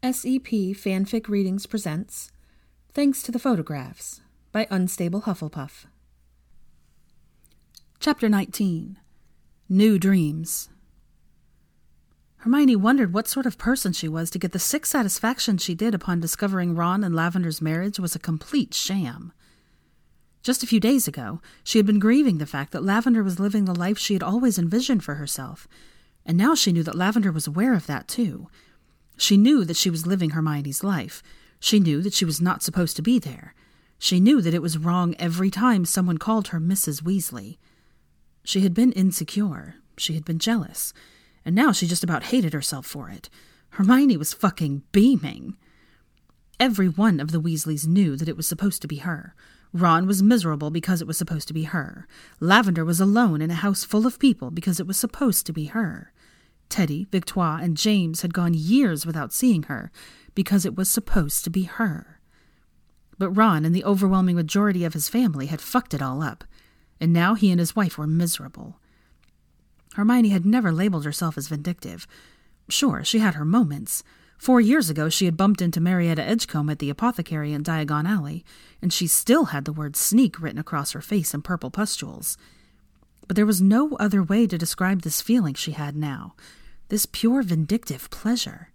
SEP Fanfic Readings presents Thanks to the Photographs by Unstable Hufflepuff. Chapter 19 New Dreams. Hermione wondered what sort of person she was to get the sick satisfaction she did upon discovering Ron and Lavender's marriage was a complete sham. Just a few days ago, she had been grieving the fact that Lavender was living the life she had always envisioned for herself, and now she knew that Lavender was aware of that too. She knew that she was living Hermione's life. She knew that she was not supposed to be there. She knew that it was wrong every time someone called her Mrs. Weasley. She had been insecure. She had been jealous. And now she just about hated herself for it. Hermione was fucking beaming. Every one of the Weasleys knew that it was supposed to be her. Ron was miserable because it was supposed to be her. Lavender was alone in a house full of people because it was supposed to be her. Teddy, Victoire, and James had gone years without seeing her because it was supposed to be her. But Ron and the overwhelming majority of his family had fucked it all up, and now he and his wife were miserable. Hermione had never labeled herself as vindictive. Sure, she had her moments. Four years ago, she had bumped into Marietta Edgecombe at the apothecary in Diagon Alley, and she still had the word sneak written across her face in purple pustules. But there was no other way to describe this feeling she had now this pure vindictive pleasure.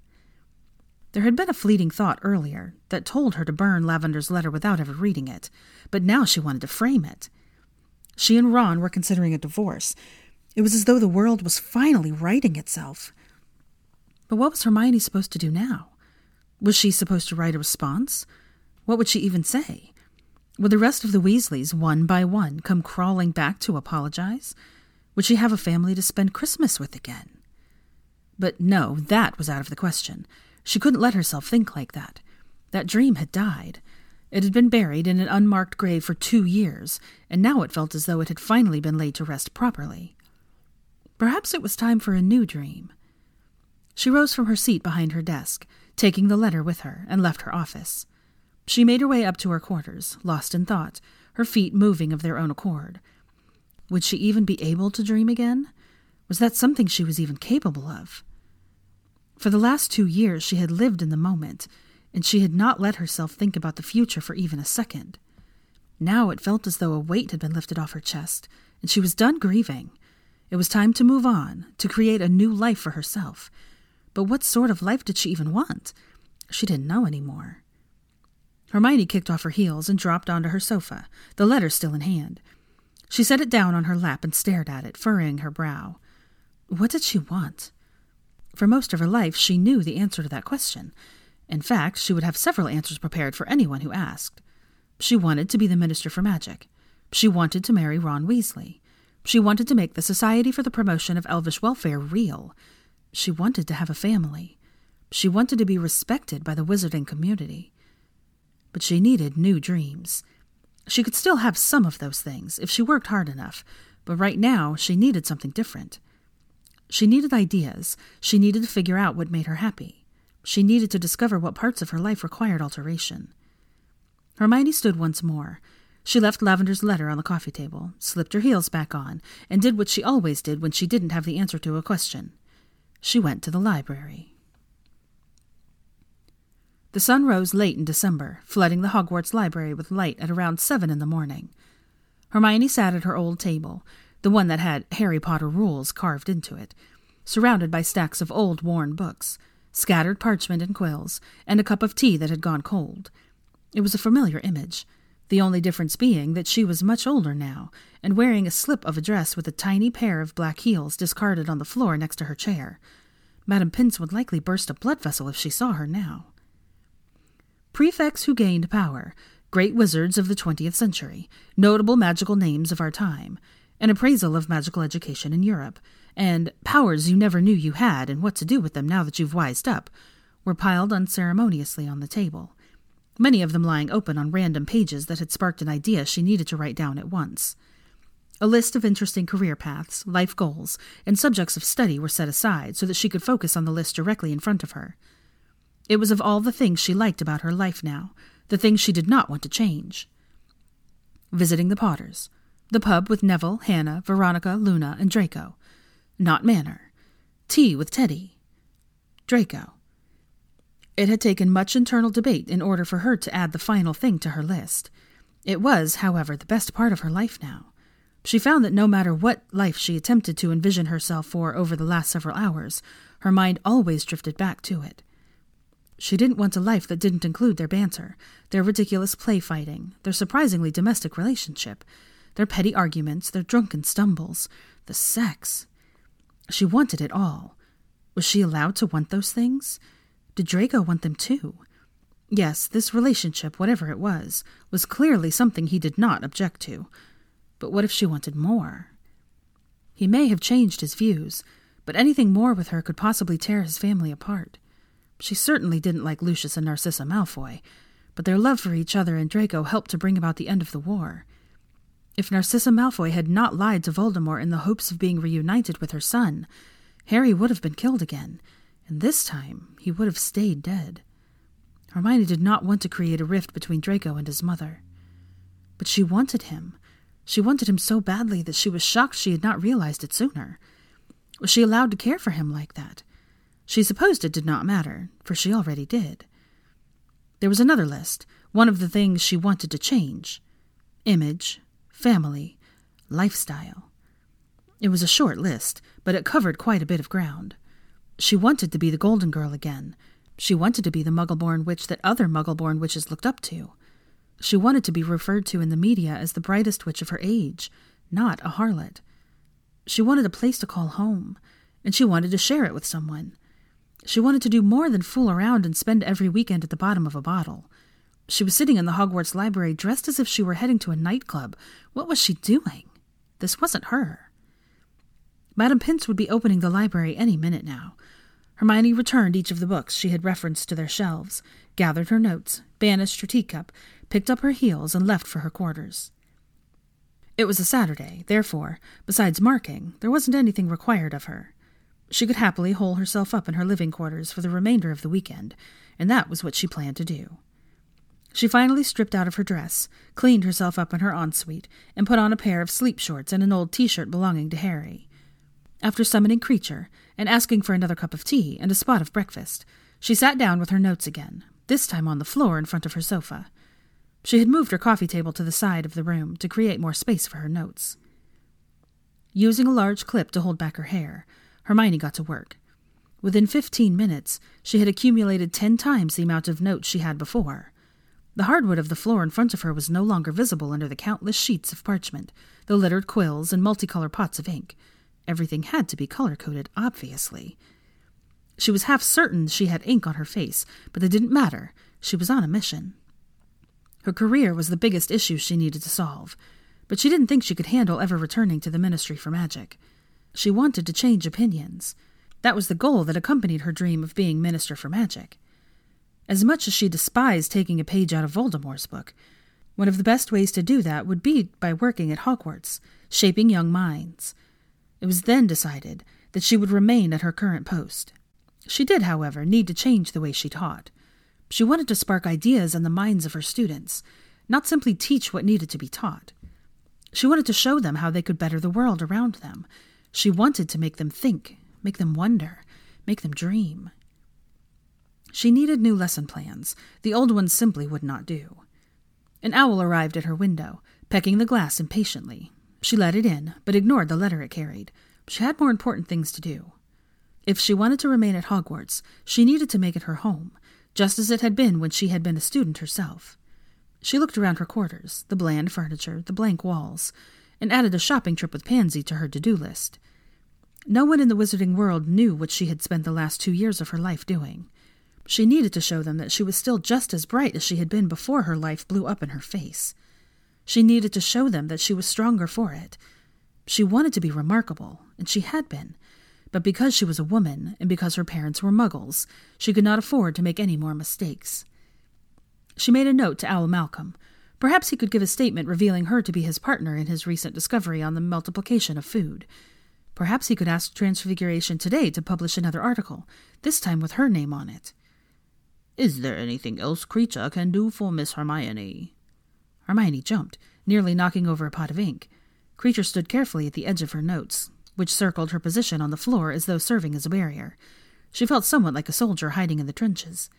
There had been a fleeting thought earlier that told her to burn Lavender's letter without ever reading it, but now she wanted to frame it. She and Ron were considering a divorce. It was as though the world was finally righting itself. But what was Hermione supposed to do now? Was she supposed to write a response? What would she even say? Would the rest of the Weasleys, one by one, come crawling back to apologize? Would she have a family to spend Christmas with again? But no, that was out of the question. She couldn't let herself think like that. That dream had died. It had been buried in an unmarked grave for two years, and now it felt as though it had finally been laid to rest properly. Perhaps it was time for a new dream. She rose from her seat behind her desk, taking the letter with her, and left her office. She made her way up to her quarters, lost in thought, her feet moving of their own accord. Would she even be able to dream again? Was that something she was even capable of? For the last two years, she had lived in the moment, and she had not let herself think about the future for even a second. Now it felt as though a weight had been lifted off her chest, and she was done grieving. It was time to move on, to create a new life for herself. But what sort of life did she even want? She didn't know any more. Hermione kicked off her heels and dropped onto her sofa, the letter still in hand. She set it down on her lap and stared at it, furrowing her brow. What did she want? For most of her life, she knew the answer to that question. In fact, she would have several answers prepared for anyone who asked. She wanted to be the Minister for Magic. She wanted to marry Ron Weasley. She wanted to make the Society for the Promotion of Elvish Welfare real. She wanted to have a family. She wanted to be respected by the wizarding community. But she needed new dreams. She could still have some of those things if she worked hard enough, but right now she needed something different. She needed ideas. She needed to figure out what made her happy. She needed to discover what parts of her life required alteration. Hermione stood once more. She left Lavender's letter on the coffee table, slipped her heels back on, and did what she always did when she didn't have the answer to a question. She went to the library. The sun rose late in December, flooding the Hogwarts library with light at around seven in the morning. Hermione sat at her old table, the one that had Harry Potter rules carved into it, surrounded by stacks of old worn books, scattered parchment and quills, and a cup of tea that had gone cold. It was a familiar image, the only difference being that she was much older now, and wearing a slip of a dress with a tiny pair of black heels discarded on the floor next to her chair. Madame Pince would likely burst a blood vessel if she saw her now. Prefects who gained power, great wizards of the twentieth century, notable magical names of our time, an appraisal of magical education in Europe, and powers you never knew you had and what to do with them now that you've wised up, were piled unceremoniously on the table, many of them lying open on random pages that had sparked an idea she needed to write down at once. A list of interesting career paths, life goals, and subjects of study were set aside so that she could focus on the list directly in front of her. It was of all the things she liked about her life now, the things she did not want to change. Visiting the Potters, the pub with Neville, Hannah, Veronica, Luna, and Draco. Not Manor. Tea with Teddy. Draco. It had taken much internal debate in order for her to add the final thing to her list. It was, however, the best part of her life now. She found that no matter what life she attempted to envision herself for over the last several hours, her mind always drifted back to it. She didn't want a life that didn't include their banter, their ridiculous play fighting, their surprisingly domestic relationship, their petty arguments, their drunken stumbles, the sex. She wanted it all. Was she allowed to want those things? Did Draco want them too? Yes, this relationship, whatever it was, was clearly something he did not object to. But what if she wanted more? He may have changed his views, but anything more with her could possibly tear his family apart. She certainly didn't like Lucius and Narcissa Malfoy, but their love for each other and Draco helped to bring about the end of the war. If Narcissa Malfoy had not lied to Voldemort in the hopes of being reunited with her son, Harry would have been killed again, and this time he would have stayed dead. Hermione did not want to create a rift between Draco and his mother. But she wanted him. She wanted him so badly that she was shocked she had not realized it sooner. Was she allowed to care for him like that? She supposed it did not matter, for she already did. There was another list, one of the things she wanted to change image, family, lifestyle. It was a short list, but it covered quite a bit of ground. She wanted to be the Golden Girl again. She wanted to be the Muggle-born witch that other Muggle-born witches looked up to. She wanted to be referred to in the media as the brightest witch of her age, not a harlot. She wanted a place to call home, and she wanted to share it with someone. She wanted to do more than fool around and spend every weekend at the bottom of a bottle. She was sitting in the Hogwarts library dressed as if she were heading to a nightclub. What was she doing? This wasn't her. Madame Pince would be opening the library any minute now. Hermione returned each of the books she had referenced to their shelves, gathered her notes, banished her teacup, picked up her heels, and left for her quarters. It was a Saturday, therefore, besides marking, there wasn't anything required of her. She could happily hole herself up in her living quarters for the remainder of the weekend, and that was what she planned to do. She finally stripped out of her dress, cleaned herself up in her ensuite, and put on a pair of sleep shorts and an old t shirt belonging to Harry. After summoning Kreacher and asking for another cup of tea and a spot of breakfast, she sat down with her notes again, this time on the floor in front of her sofa. She had moved her coffee table to the side of the room to create more space for her notes. Using a large clip to hold back her hair, Hermione got to work. Within fifteen minutes, she had accumulated ten times the amount of notes she had before. The hardwood of the floor in front of her was no longer visible under the countless sheets of parchment, the littered quills, and multicolored pots of ink. Everything had to be color coded, obviously. She was half certain she had ink on her face, but it didn't matter. She was on a mission. Her career was the biggest issue she needed to solve, but she didn't think she could handle ever returning to the Ministry for Magic. She wanted to change opinions. That was the goal that accompanied her dream of being Minister for Magic. As much as she despised taking a page out of Voldemort's book, one of the best ways to do that would be by working at Hogwarts, shaping young minds. It was then decided that she would remain at her current post. She did, however, need to change the way she taught. She wanted to spark ideas in the minds of her students, not simply teach what needed to be taught. She wanted to show them how they could better the world around them, she wanted to make them think, make them wonder, make them dream. She needed new lesson plans. The old ones simply would not do. An owl arrived at her window, pecking the glass impatiently. She let it in, but ignored the letter it carried. She had more important things to do. If she wanted to remain at Hogwarts, she needed to make it her home, just as it had been when she had been a student herself. She looked around her quarters, the bland furniture, the blank walls, and added a shopping trip with Pansy to her to do list. No one in the wizarding world knew what she had spent the last two years of her life doing. She needed to show them that she was still just as bright as she had been before her life blew up in her face. She needed to show them that she was stronger for it. She wanted to be remarkable, and she had been. But because she was a woman, and because her parents were muggles, she could not afford to make any more mistakes. She made a note to Owl Malcolm. Perhaps he could give a statement revealing her to be his partner in his recent discovery on the multiplication of food. Perhaps he could ask Transfiguration today to publish another article, this time with her name on it. Is there anything else Kreacher can do for Miss Hermione? Hermione jumped, nearly knocking over a pot of ink. Kreacher stood carefully at the edge of her notes, which circled her position on the floor as though serving as a barrier. She felt somewhat like a soldier hiding in the trenches.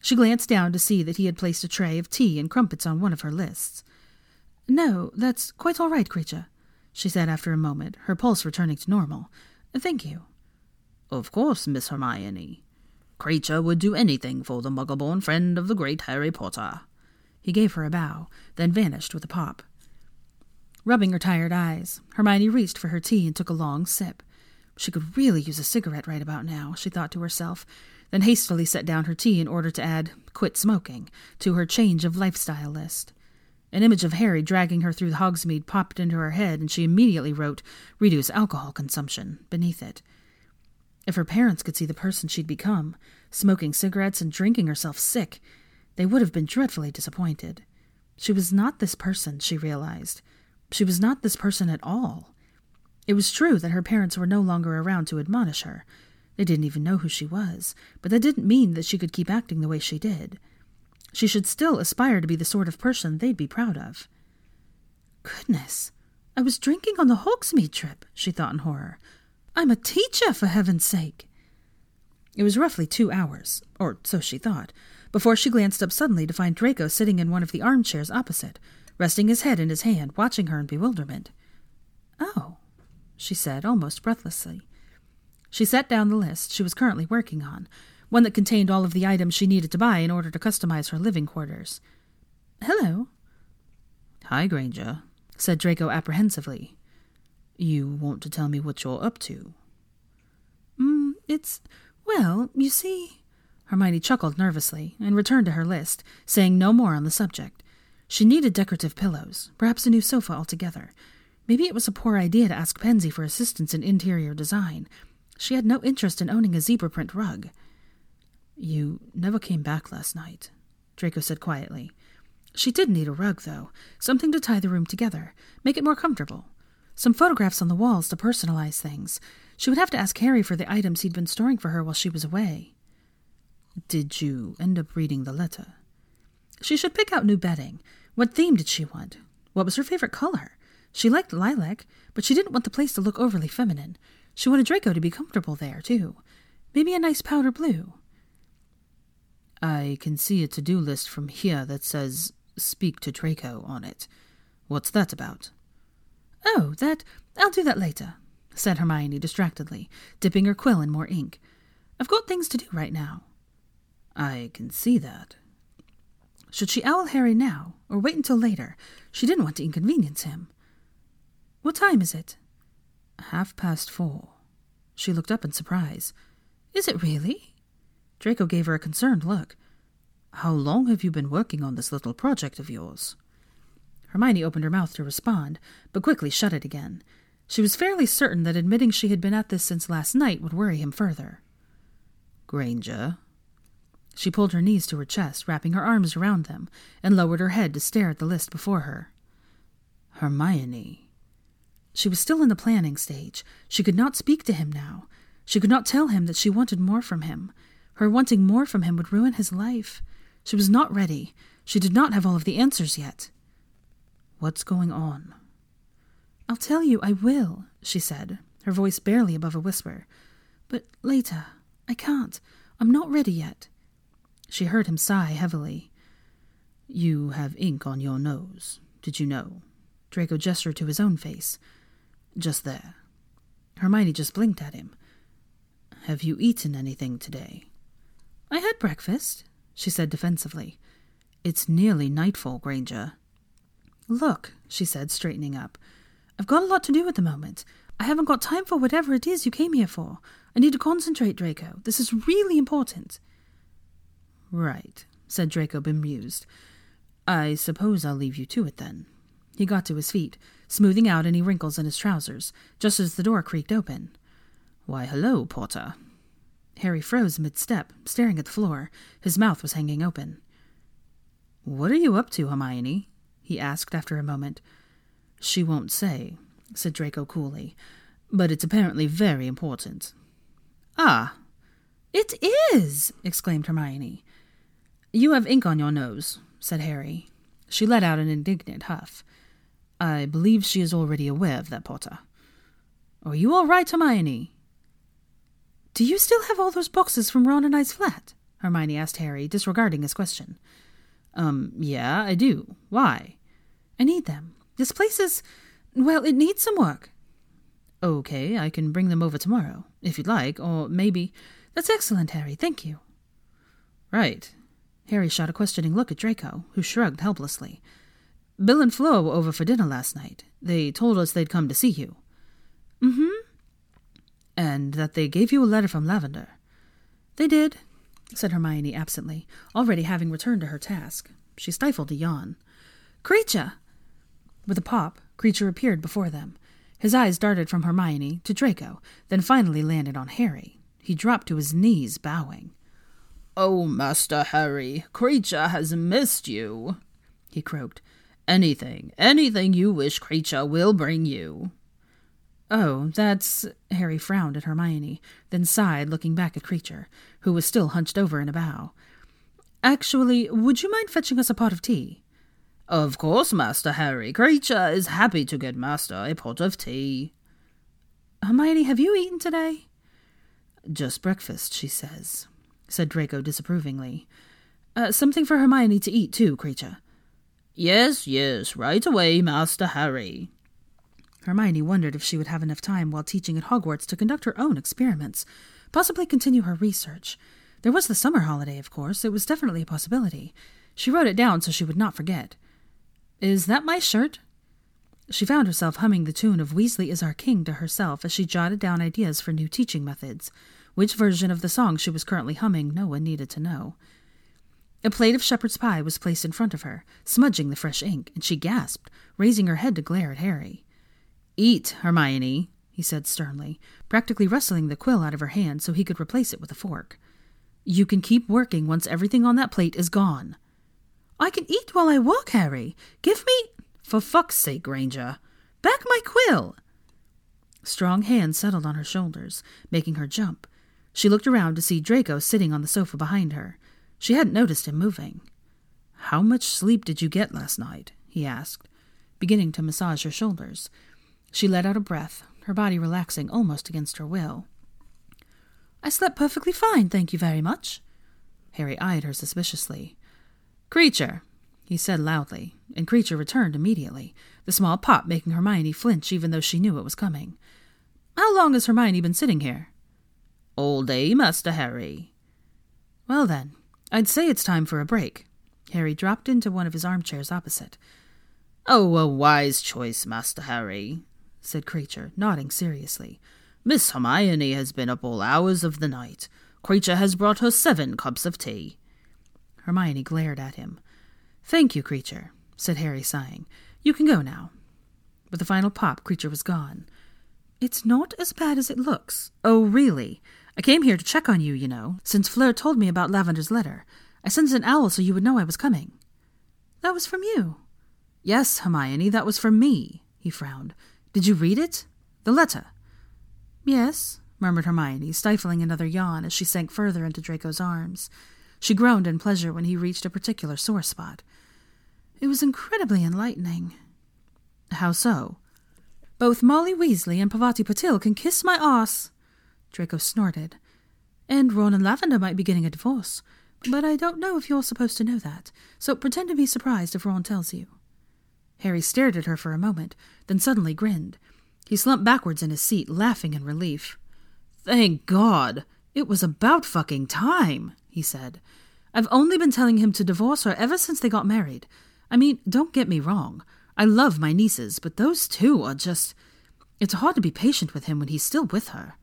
She glanced down to see that he had placed a tray of tea and crumpets on one of her lists. No, that's quite all right, Kreacher, she said after a moment, her pulse returning to normal. Thank you. Of course, Miss Hermione. Kreacher would do anything for the muggle-born friend of the great Harry Potter. He gave her a bow, then vanished with a pop. Rubbing her tired eyes, Hermione reached for her tea and took a long sip. She could really use a cigarette right about now, she thought to herself, then hastily set down her tea in order to add quit smoking to her change of lifestyle list. An image of Harry dragging her through the Hogsmeade popped into her head, and she immediately wrote reduce alcohol consumption beneath it. If her parents could see the person she'd become, smoking cigarettes and drinking herself sick, they would have been dreadfully disappointed. She was not this person, she realized. She was not this person at all. It was true that her parents were no longer around to admonish her. They didn't even know who she was, but that didn't mean that she could keep acting the way she did. She should still aspire to be the sort of person they'd be proud of. Goodness, I was drinking on the Hogsmeade trip, she thought in horror. I'm a teacher, for heaven's sake. It was roughly two hours, or so she thought, before she glanced up suddenly to find Draco sitting in one of the armchairs opposite, resting his head in his hand, watching her in bewilderment. She said, almost breathlessly. She set down the list she was currently working on, one that contained all of the items she needed to buy in order to customize her living quarters. Hello. Hi, Granger, said Draco apprehensively. You want to tell me what you're up to? Mm, it's. Well, you see. Hermione chuckled nervously and returned to her list, saying no more on the subject. She needed decorative pillows, perhaps a new sofa altogether. Maybe it was a poor idea to ask Pansy for assistance in interior design. She had no interest in owning a zebra print rug. You never came back last night, Draco said quietly. She did need a rug, though, something to tie the room together, make it more comfortable. Some photographs on the walls to personalize things. She would have to ask Harry for the items he'd been storing for her while she was away. Did you end up reading the letter? She should pick out new bedding. What theme did she want? What was her favorite color? She liked lilac, but she didn't want the place to look overly feminine. She wanted Draco to be comfortable there, too. Maybe a nice powder blue. I can see a to do list from here that says Speak to Draco on it. What's that about? Oh, that. I'll do that later, said Hermione distractedly, dipping her quill in more ink. I've got things to do right now. I can see that. Should she owl Harry now, or wait until later? She didn't want to inconvenience him. What time is it? Half past four. She looked up in surprise. Is it really? Draco gave her a concerned look. How long have you been working on this little project of yours? Hermione opened her mouth to respond, but quickly shut it again. She was fairly certain that admitting she had been at this since last night would worry him further. Granger? She pulled her knees to her chest, wrapping her arms around them, and lowered her head to stare at the list before her. Hermione. She was still in the planning stage. She could not speak to him now. She could not tell him that she wanted more from him. Her wanting more from him would ruin his life. She was not ready. She did not have all of the answers yet. What's going on? I'll tell you, I will, she said, her voice barely above a whisper. But later. I can't. I'm not ready yet. She heard him sigh heavily. You have ink on your nose. Did you know? Draco gestured to his own face. Just there. Hermione just blinked at him. Have you eaten anything today? I had breakfast, she said defensively. It's nearly nightfall, Granger. Look, she said, straightening up. I've got a lot to do at the moment. I haven't got time for whatever it is you came here for. I need to concentrate, Draco. This is really important. Right, said Draco, bemused. I suppose I'll leave you to it then. He got to his feet, smoothing out any wrinkles in his trousers, just as the door creaked open. Why, hello, Potter. Harry froze mid step, staring at the floor. His mouth was hanging open. What are you up to, Hermione? he asked after a moment. She won't say, said Draco coolly, but it's apparently very important. Ah, it is! exclaimed Hermione. You have ink on your nose, said Harry. She let out an indignant huff. I believe she is already aware of that, Potter. Are you all right, Hermione? Do you still have all those boxes from Ron and I's flat? Hermione asked Harry, disregarding his question. Um, yeah, I do. Why? I need them. This place is. well, it needs some work. Okay, I can bring them over tomorrow, if you'd like, or maybe. That's excellent, Harry. Thank you. Right. Harry shot a questioning look at Draco, who shrugged helplessly. Bill and Fleur were over for dinner last night. They told us they'd come to see you. Mm hmm. And that they gave you a letter from Lavender. They did, said Hermione absently, already having returned to her task. She stifled a yawn. Kreacher! With a pop, Kreacher appeared before them. His eyes darted from Hermione to Draco, then finally landed on Harry. He dropped to his knees, bowing. Oh, Master Harry, Kreacher has missed you, he croaked. Anything, anything you wish Kreacher, will bring you. Oh, that's. Harry frowned at Hermione, then sighed, looking back at Kreacher, who was still hunched over in a bow. Actually, would you mind fetching us a pot of tea? Of course, Master Harry. Kreacher is happy to get Master a pot of tea. Hermione, have you eaten today? Just breakfast, she says, said Draco disapprovingly. Uh, something for Hermione to eat, too, Kreacher. Yes, yes, right away, Master Harry. Hermione wondered if she would have enough time while teaching at Hogwarts to conduct her own experiments, possibly continue her research. There was the summer holiday, of course. It was definitely a possibility. She wrote it down so she would not forget. Is that my shirt? She found herself humming the tune of Weasley is Our King to herself as she jotted down ideas for new teaching methods. Which version of the song she was currently humming, no one needed to know. A plate of shepherd's pie was placed in front of her, smudging the fresh ink, and she gasped, raising her head to glare at Harry. Eat, Hermione, he said sternly, practically wrestling the quill out of her hand so he could replace it with a fork. You can keep working once everything on that plate is gone. I can eat while I work, Harry. Give me. For fuck's sake, Granger. Back my quill. Strong hands settled on her shoulders, making her jump. She looked around to see Draco sitting on the sofa behind her. She hadn't noticed him moving. How much sleep did you get last night? he asked, beginning to massage her shoulders. She let out a breath, her body relaxing almost against her will. I slept perfectly fine, thank you very much. Harry eyed her suspiciously. Kreacher, he said loudly, and Kreacher returned immediately, the small pop making Hermione flinch even though she knew it was coming. How long has Hermione been sitting here? All day, Master Harry. Well then, I'd say it's time for a break. Harry dropped into one of his armchairs opposite. Oh, a wise choice, Master Harry, said Kreacher, nodding seriously. Miss Hermione has been up all hours of the night. Kreacher has brought her seven cups of tea. Hermione glared at him. Thank you, Kreacher, said Harry, sighing. You can go now. With the final pop, Kreacher was gone. It's not as bad as it looks. Oh, really? I came here to check on you, you know, since Fleur told me about Lavender's letter. I sent an owl so you would know I was coming. That was from you. Yes, Hermione, that was from me, he frowned. Did you read it? The letter? Yes, murmured Hermione, stifling another yawn as she sank further into Draco's arms. She groaned in pleasure when he reached a particular sore spot. It was incredibly enlightening. How so? Both Molly Weasley and Parvati Patil can kiss my ass. Draco snorted. And Ron and Lavender might be getting a divorce. But I don't know if you're supposed to know that, so pretend to be surprised if Ron tells you. Harry stared at her for a moment, then suddenly grinned. He slumped backwards in his seat, laughing in relief. Thank God! It was about fucking time! he said. I've only been telling him to divorce her ever since they got married. I mean, don't get me wrong. I love my nieces, but those two are just. It's hard to be patient with him when he's still with her.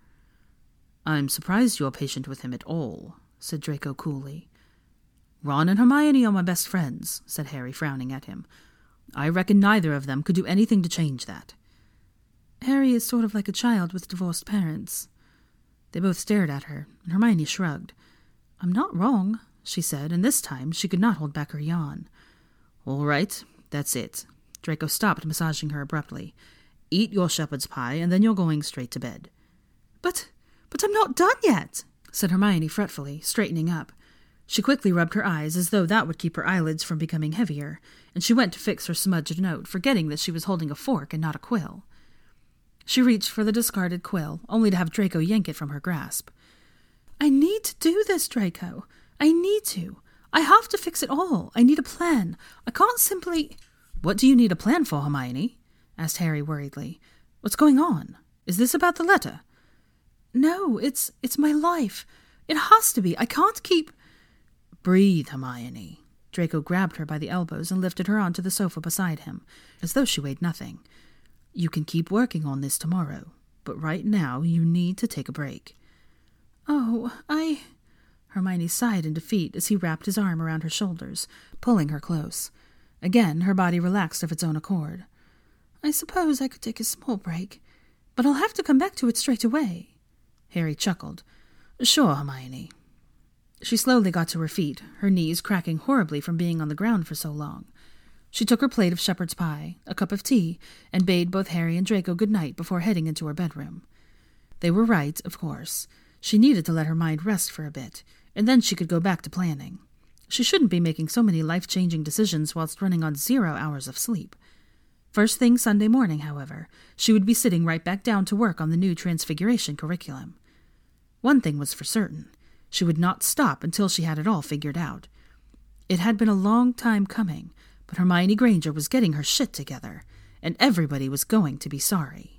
I'm surprised you're patient with him at all, said Draco coolly. Ron and Hermione are my best friends, said Harry, frowning at him. I reckon neither of them could do anything to change that. Harry is sort of like a child with divorced parents. They both stared at her, and Hermione shrugged. I'm not wrong, she said, and this time she could not hold back her yawn. All right, that's it. Draco stopped massaging her abruptly. Eat your shepherd's pie, and then you're going straight to bed. But, but I'm not done yet, said Hermione fretfully, straightening up. She quickly rubbed her eyes as though that would keep her eyelids from becoming heavier, and she went to fix her smudged note, forgetting that she was holding a fork and not a quill. She reached for the discarded quill, only to have Draco yank it from her grasp. I need to do this, Draco. I need to. I have to fix it all. I need a plan. I can't simply. What do you need a plan for, Hermione? asked Harry worriedly. What's going on? Is this about the letter? No, it's it's my life. It has to be. I can't keep. Breathe, Hermione. Draco grabbed her by the elbows and lifted her onto the sofa beside him, as though she weighed nothing. You can keep working on this tomorrow, but right now you need to take a break. Oh, I. Hermione sighed in defeat as he wrapped his arm around her shoulders, pulling her close. Again, her body relaxed of its own accord. I suppose I could take a small break, but I'll have to come back to it straight away. Harry chuckled. Sure, Hermione. She slowly got to her feet, her knees cracking horribly from being on the ground for so long. She took her plate of shepherd's pie, a cup of tea, and bade both Harry and Draco good night before heading into her bedroom. They were right, of course. She needed to let her mind rest for a bit, and then she could go back to planning. She shouldn't be making so many life changing decisions whilst running on zero hours of sleep. First thing Sunday morning, however, she would be sitting right back down to work on the new Transfiguration curriculum. One thing was for certain she would not stop until she had it all figured out. It had been a long time coming, but Hermione Granger was getting her shit together, and everybody was going to be sorry.